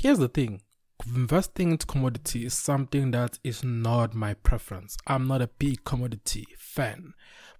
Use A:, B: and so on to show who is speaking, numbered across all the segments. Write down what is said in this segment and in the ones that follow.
A: Here's the thing investing into commodity is something that is not my preference. I'm not a big commodity fan.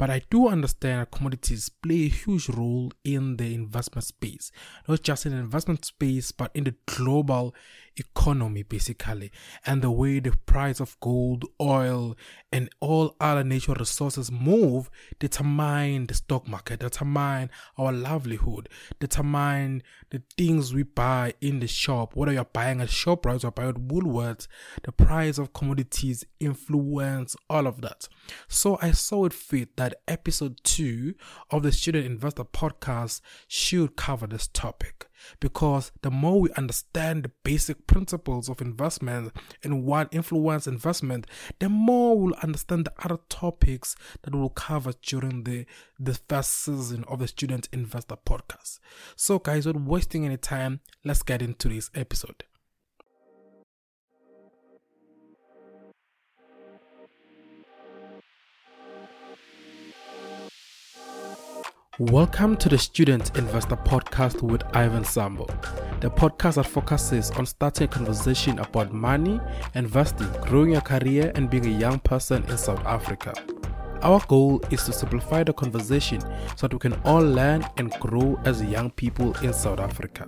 A: But I do understand commodities play a huge role in the investment space, not just in the investment space, but in the global economy, basically, and the way the price of gold, oil, and all other natural resources move determine the stock market, determine our livelihood, determine the things we buy in the shop. Whether you're buying at ShopRite or buying at Woolworths, the price of commodities influence all of that. So I saw it fit that that episode 2 of the Student Investor podcast should cover this topic because the more we understand the basic principles of investment and what influence investment, the more we'll understand the other topics that we'll cover during the, the first season of the Student Investor podcast. So, guys, without wasting any time, let's get into this episode. Welcome to the Student Investor Podcast with Ivan Sambo, the podcast that focuses on starting a conversation about money, investing, growing your career, and being a young person in South Africa. Our goal is to simplify the conversation so that we can all learn and grow as young people in South Africa.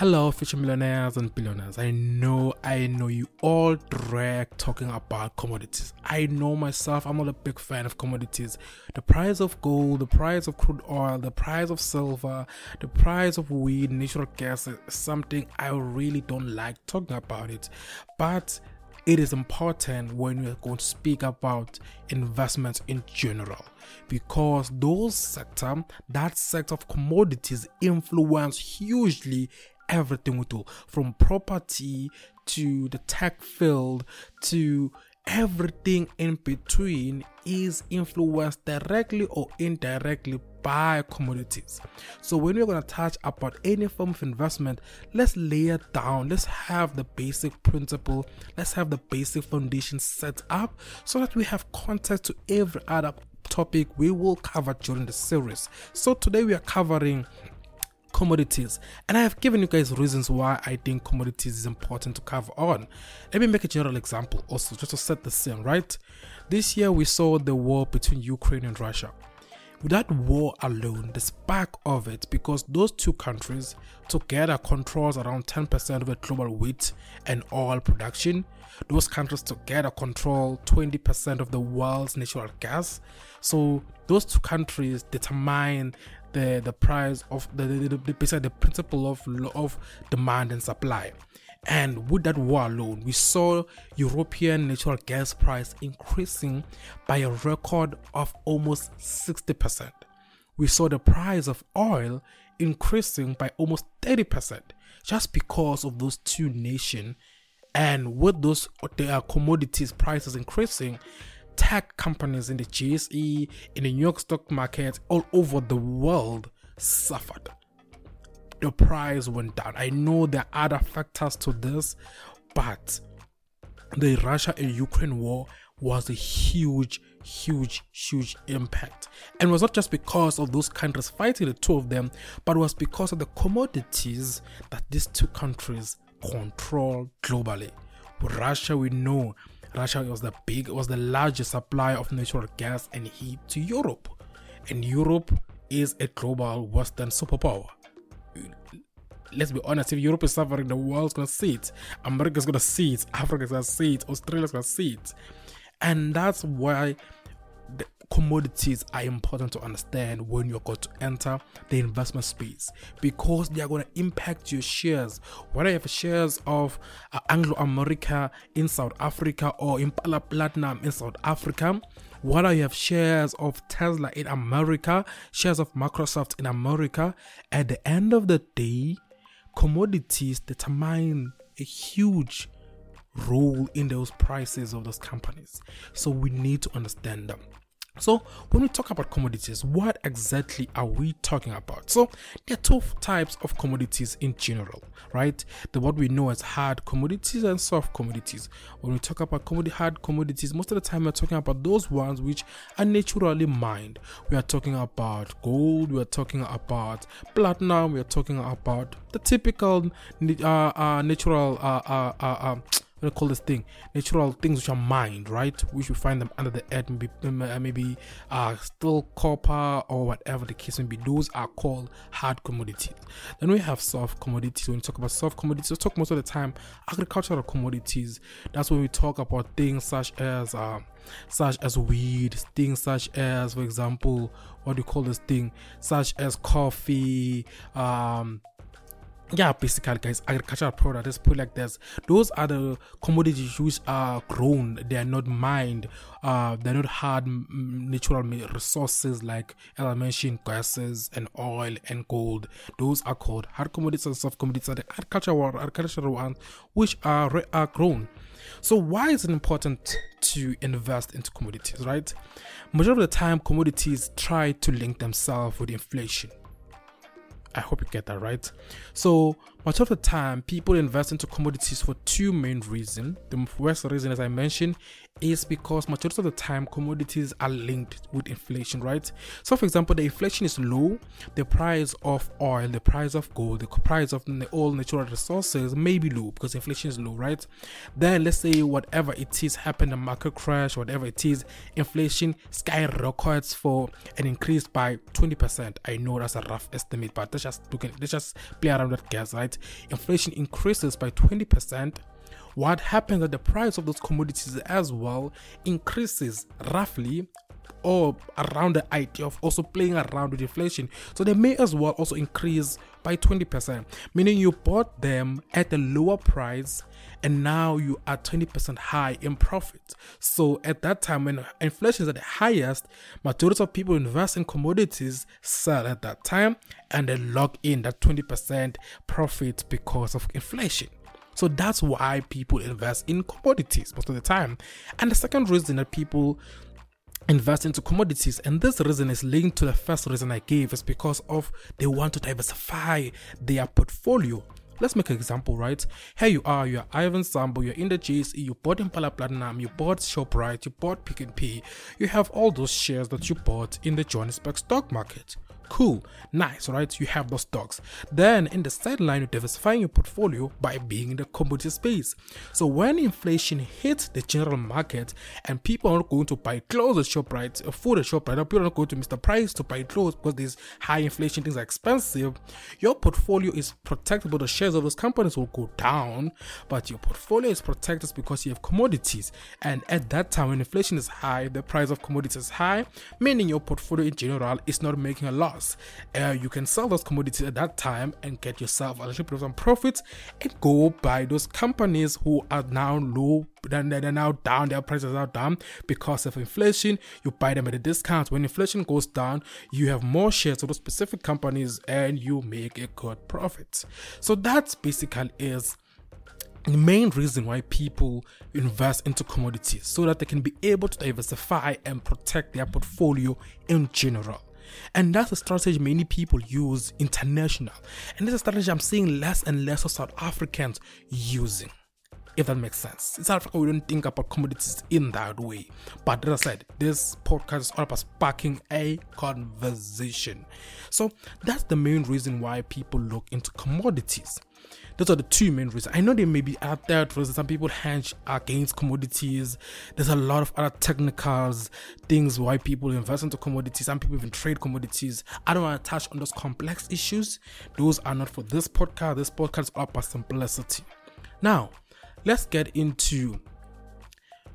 A: Hello, future millionaires and billionaires. I know, I know you all drag talking about commodities. I know myself, I'm not a big fan of commodities. The price of gold, the price of crude oil, the price of silver, the price of weed, natural gas is something I really don't like talking about it. But it is important when we're going to speak about investments in general because those sector that sector of commodities influence hugely everything we do from property to the tech field to everything in between is influenced directly or indirectly by commodities. So when we're going to touch about any form of investment, let's lay it down. Let's have the basic principle. Let's have the basic foundation set up so that we have context to every other topic we will cover during the series. So today we are covering commodities. And i have given you guys reasons why i think commodities is important to cover on. Let me make a general example also just to set the scene right? This year we saw the war between ukraine and russia Without war alone, the spark of it, because those two countries together controls around 10% of the global wheat and oil production. Those countries together control 20% of the world's natural gas. So those two countries determine the the price of the the, the, the, the principle of of demand and supply. And with that war alone, we saw European natural gas price increasing by a record of almost 60%. We saw the price of oil increasing by almost 30% just because of those two nations. And with those their uh, commodities prices increasing, tech companies in the JSE, in the New York stock market, all over the world suffered the price went down. I know there are other factors to this, but the Russia and Ukraine war was a huge, huge, huge impact. And was not just because of those countries fighting, the two of them, but was because of the commodities that these two countries control globally. With Russia, we know Russia was the big, was the largest supplier of natural gas and heat to Europe, and Europe is a global Western superpower let's be honest, if Europe is suffering, the world's gonna see it. America's gonna see it. Africa's gonna see it. Australia's gonna see it. And that's why the commodities are important to understand when you're going to enter the investment space because they are going to impact your shares. Whether you have shares of uh, Anglo America in South Africa or Impala Platinum in South Africa, whether you have shares of Tesla in America, shares of Microsoft in America, at the end of the day, commodities determine a huge role in those prices of those companies. So we need to understand them. So, when we talk about commodities, what exactly are we talking about? So, there are two types of commodities in general, right? The what we know as hard commodities and soft commodities. When we talk about commodity hard commodities, most of the time we're talking about those ones which are naturally mined. We are talking about gold, we are talking about platinum, we are talking about the typical uh, uh, natural uh, we call this thing natural things which are mined, right? Which we find them under the earth, maybe maybe uh, still copper or whatever the case may be. Those are called hard commodities. Then we have soft commodities. When we talk about soft commodities, we talk most of the time agricultural commodities. That's when we talk about things such as uh, such as weed, things such as, for example, what do you call this thing, such as coffee, um, yeah basically guys agricultural product let's put like this. Those are the commodities which are grown. They are not mined. Uh they're not hard natural resources like as i mentioned gases and oil and gold. Those are called hard commodities and soft commodities are the agricultural agricultural ones which are are grown. So why is it important to invest into commodities right? Majority of the time commodities try to link themselves with inflation I hope you get that right. So, much of the time, people invest into commodities for two main reasons. The first reason, as I mentioned, is because majority of the time commodities are linked with inflation, right? So, for example, the inflation is low, the price of oil, the price of gold, the price of all natural resources may be low because inflation is low, right? Then, let's say whatever it is happened, a market crash, whatever it is, inflation skyrockets for an increase by 20%. I know that's a rough estimate, but let's just let's just play around with gas, right? Inflation increases by 20% what happens that the price of those commodities as well increases roughly or around the idea of also playing around with inflation. So they may as well also increase by 20%, meaning you bought them at a lower price and now you are 20% high in profit. So at that time when inflation is at the highest, majority of people invest in commodities sell at that time and they lock in that 20% profit because of inflation. So that's why people invest in commodities most of the time. And the second reason that people invest into commodities and this reason is linked to the first reason I gave is because of they want to diversify their portfolio. Let's make an example, right? Here you are, you're Ivan Sambo, you're in the JSE, you bought Impala Platinum, you bought ShopRite, you bought Pick n Pay you have all those shares that you bought in the Johannesburg stock market. Cool, nice, right? You have those stocks. Then in the sideline, you're diversifying your portfolio by being in the commodity space. So when inflation hits the general market and people are not going to buy clothes at ShopRite, or food at ShopRite, or people are not going to Mr. Price to buy clothes because there's high inflation, things are expensive, your portfolio is protected, but the shares of those companies will go down, but your portfolio is protected because you have commodities. And at that time, when inflation is high, the price of commodities is high, meaning your portfolio in general is not making a loss. Uh, you can sell those commodities at that time and get yourself a little bit of some profits and go buy those companies who are now low they're now down, their prices are down because of inflation. You buy them at a discount. When inflation goes down, you have more shares of those specific companies and you make a good profit. So that's basically is the main reason why people invest into commodities so that they can be able to diversify and protect their portfolio in general. And that's a strategy many people use international. And is a strategy I'm seeing less and less of South Africans using. If that makes sense. In South Africa, we don't think about commodities in that way. But as I said, this podcast is all about sparking a conversation. So that's the main reason why people look into commodities. Those are the two main reasons. I know there may be other reasons. Some people hedge against commodities. There's a lot of other technicals, things why people invest into commodities. Some people even trade commodities. I don't want to touch on those complex issues. Those are not for this podcast. This podcast is all about simplicity. Now, let's get into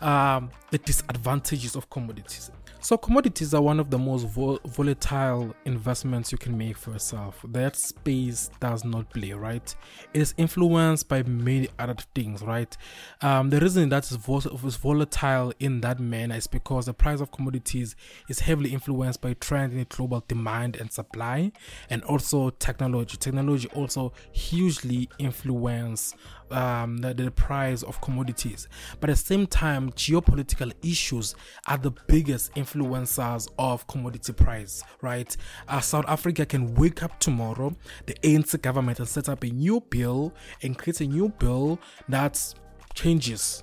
A: um, the disadvantages of commodities. So, commodities are one of the most vol- volatile investments you can make for yourself. That space does not play, right? It is influenced by many other things, right? Um, the reason that is, vol- volatile in that manner is because the price of commodities is heavily influenced by trends in global demand and supply, and also technology. Technology also hugely influence um, the, the price of commodities. But at the same time, geopolitical issues are the biggest influencers of commodity price, right? Uh, South Africa can wake up tomorrow, the ANC government and set up a new bill and create a new bill that changes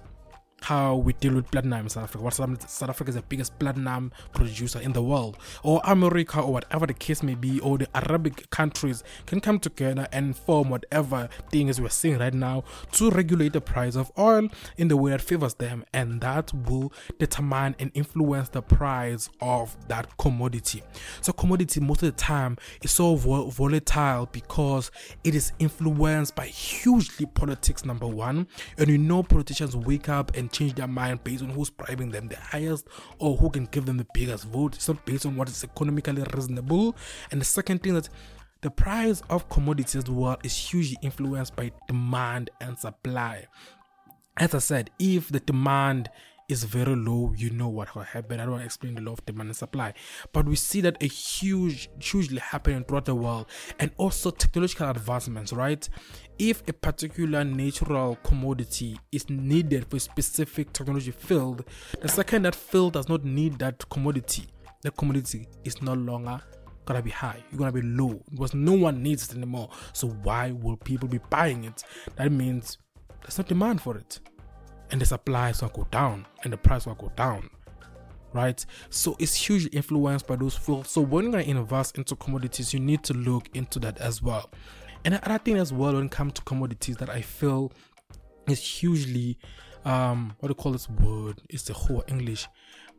A: how we deal with platinum in South Africa. What South Africa is the biggest platinum producer in the world, or America, or whatever the case may be, or the Arabic countries can come together and form whatever things we're seeing right now to regulate the price of oil in the way that favors them, and that will determine and influence the price of that commodity. So, commodity most of the time is so vol- volatile because it is influenced by hugely politics. Number one, and you know politicians wake up and change their mind based on who's bribing them the highest or who can give them the biggest vote. It's not based on what is economically reasonable. And the second thing that the price of commodities well is hugely influenced by demand and supply. As I said, if the demand is very low, you know what will happen. I don't want to explain the law of demand and supply, but we see that a huge, hugely happening throughout the world, and also technological advancements. Right, if a particular natural commodity is needed for a specific technology field, the second that field does not need that commodity, the commodity is no longer gonna be high you're gonna be low because no one needs it anymore so why will people be buying it that means there's no demand for it and the supply will go down and the price will go down right? So it's hugely influenced by those fields so when you're gonna invest into commodities you need to look into that as well. And i thing as well when it comes to commodities that i feel is hugely um what do you call this word? It's the whole english.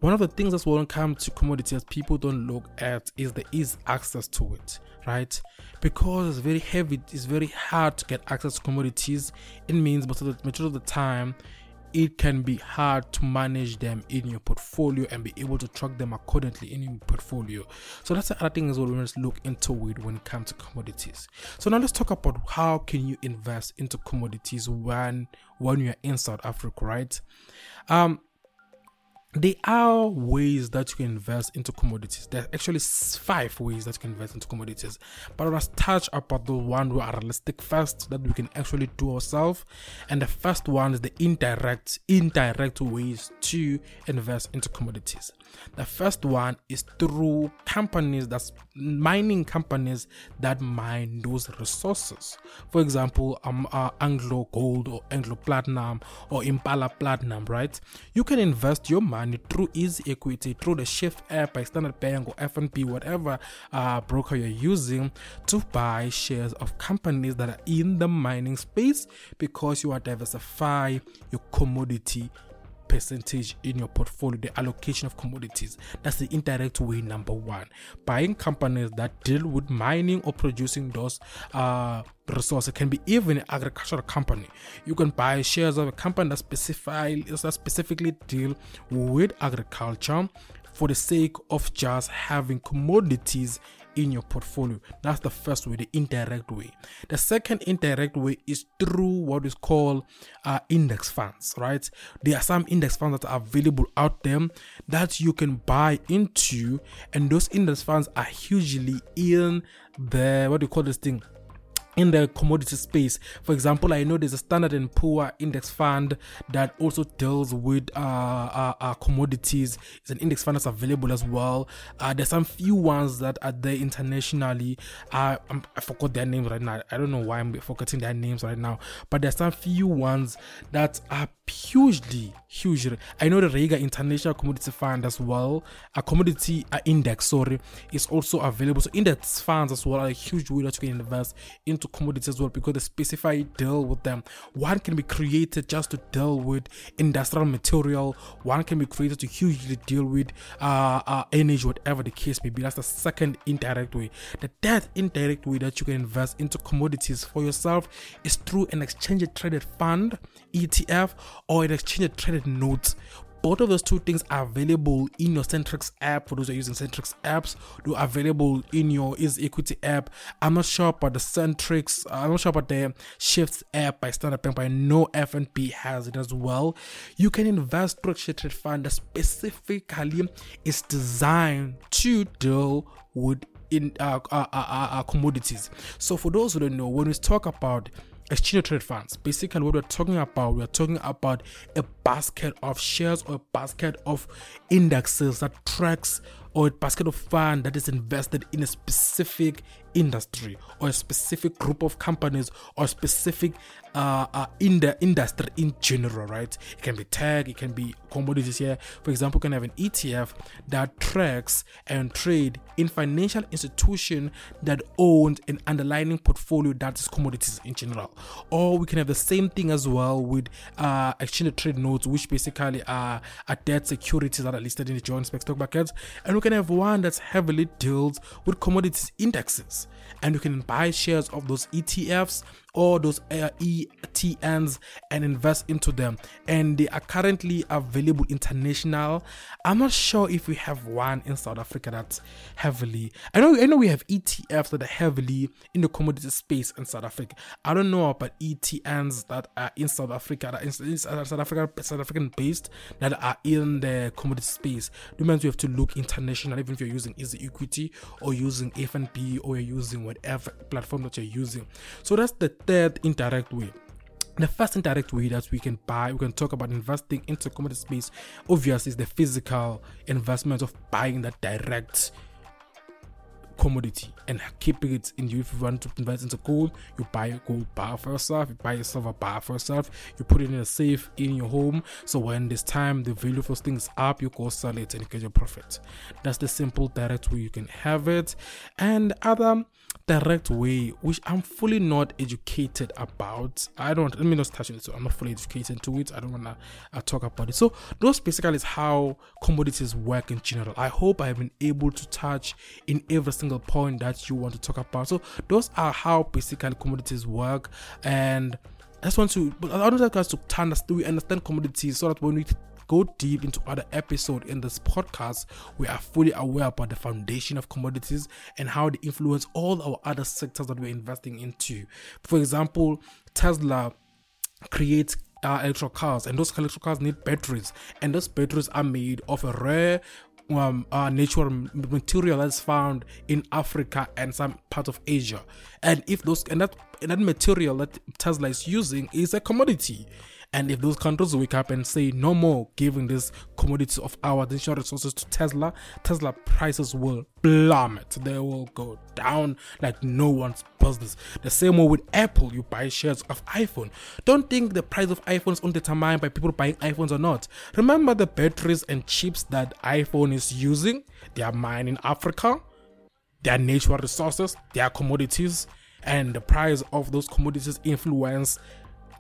A: One of the things that's when it comes to commodities people don't look at is the ease access to it right? Because it's very heavy it's very hard to get access to commodities. It means most of the majority of the time it can be hard to manage them in your portfolio and be able to track them accordingly in your portfolio. So that's the other thing as well we must look into it when it comes to commodities. So now let's talk about how can you invest into commodities when when you're in South Africa, right? Um there are ways that you can invest into commodities. There are actually five ways that you can invest into commodities. But let's touch about the one who are realistic first that we can actually do ourselves. And the first one is the indirect, indirect ways to invest into commodities. The first one is through companies that's mining companies that mine those resources. For example, um, uh, Anglo Gold or Anglo Platinum or Impala Platinum, right? You can invest your money through Easy Equity, through the Shyft app by Standard Bank or FNB, whatever uh, broker you're using, to buy shares of companies that are in the mining space because you to diversify your commodity percentage in your portfolio, the allocation of commodities. That's the indirect way, number one. Buying companies that deal with mining or producing those uh, resources it can be even an agricultural company. You can buy shares of a company that, specify, that specifically deal with agriculture for the sake of just having commodities in your portfolio. That's the first way, the indirect way. The second indirect way is through what is called uh, index funds, right? There are some index funds that are available out there that you can buy into, and those index funds are hugely in the what do you call this thing? In the commodity space. For example, I know there's a Standard and Poor index fund that also deals with uh, uh, uh, commodities. It's an index fund that's available as well. Uh, there's some few ones that are there internationally. I forgot their names right now. I don't know why I'm forgetting their names right now, but there's some few ones that are hugely, hugely. I know the Rogers International Commodity Fund as well, a commodity index, sorry, is also available. So index funds as well are a huge way that you can invest into commodities as well because they specify deal with them. One can be created just to deal with industrial material. One can be created to hugely deal with uh, uh, energy, whatever the case may be. That's the second indirect way. The third indirect way that you can invest into commodities for yourself is through an exchange traded fund, ETF, or an exchange traded notes both of those two things are available in your Satrix app. For those who are using Satrix apps, they're available in your Easy Equity app. I'm not sure about the Satrix. I'm not sure about the Shyfts app by Standard Bank, but I know FNB has it as well. You can invest through a shifted fund that specifically is designed to deal with in uh, uh, uh, uh, commodities. So for those who don't know, when we talk about exchange trade funds. Basically, what we're talking about, we're talking about a basket of shares or a basket of indexes that tracks or a basket of fund that is invested in a specific industry or a specific group of companies or specific uh, uh, in the industry in general, right? It can be tech, it can be commodities here. For example, you can have an ETF that tracks and trade in financial institution that owns an underlying portfolio that is commodities in general. Or we can have the same thing as well with uh, exchange trade notes, which basically are, are debt securities that are listed in the joint stock markets. And we can have one that's heavily deals with commodities indexes. And you can buy shares of those ETFs or those uh, ETNs and invest into them. And they are currently available international. I'm not sure if we have one in South Africa that's heavily. I know I know we have ETFs that are heavily in the commodity space in South Africa. I don't know about ETNs that are in South Africa, that in, in South Africa, South African based that are in the commodity space. It means you have to look international, even if you're using Easy Equity or using FNB or you're using whatever platform that you're using. So that's the third indirect way the first indirect way that we can buy, we can talk about investing into commodity space, obviously, is the physical investment of buying that direct commodity and keeping it in you. If you want to invest into gold, you buy a gold bar for yourself, you buy yourself a silver bar for yourself, you put it in a safe in your home. So when this time the value of those things up, you go sell it and you get your profit. That's the simple direct way you can have it. And other direct way, which I'm fully not educated about. I don't let me not touch it. So I'm not fully educated to it. I don't wanna uh, talk about it. So those basically is how commodities work in general. I hope I have been able to touch in every single point that you want to talk about. So those are how basically commodities work and I just want to, but I don't want guys to understand, we understand commodities so that when we go deep into other episodes in this podcast, we are fully aware about the foundation of commodities and how they influence all our other sectors that we're investing into. For example, Tesla creates uh, electric cars, and those electric cars need batteries, and those batteries are made of a rare um, uh, natural material that's found in Africa and some part of Asia. And if those and that and that material that Tesla is using is a commodity, and if those countries wake up and say no more giving this commodity of our natural resources to Tesla, Tesla prices will plummet. They will go down like no one's business. The same way with Apple, you buy shares of iPhone. Don't think the price of iPhones is determined by people buying iPhones or not. Remember the batteries and chips that iPhone is using? They are mined in Africa. They are natural resources. They are commodities. And the price of those commodities influence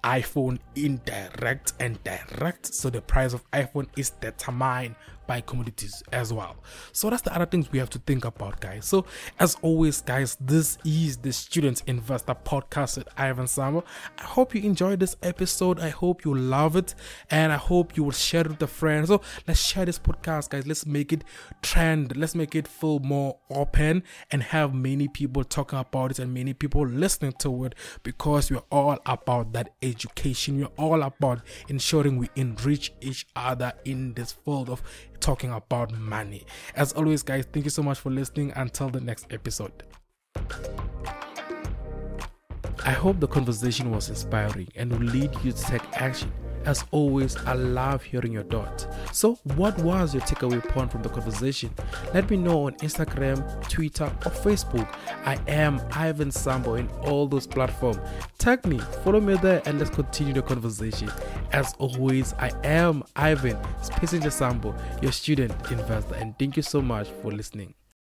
A: iPhone indirect and direct. So the price of iPhone is determined by commodities as well. So that's the other things we have to think about, guys. So as always, guys, this is the Student Investor Podcast with Ivan Sambo. I hope you enjoyed this episode. I hope you love it, and I hope you will share it with a friend. So let's share this podcast, guys. Let's make it trend. Let's make it feel more open and have many people talking about it and many people listening to it because we're all about that education. We're all about ensuring we enrich each other in this field of talking about money. As always, guys, thank you so much for listening. Until the next episode. I hope the conversation was inspiring and will lead you to take action as always, I love hearing your thoughts. So, what was your takeaway point from the conversation? Let me know on Instagram, Twitter, or Facebook. I am Ivan Sambo in all those platforms. Tag me, follow me there, and let's continue the conversation. As always, I am Ivan Space Sambo, your student investor, and thank you so much for listening.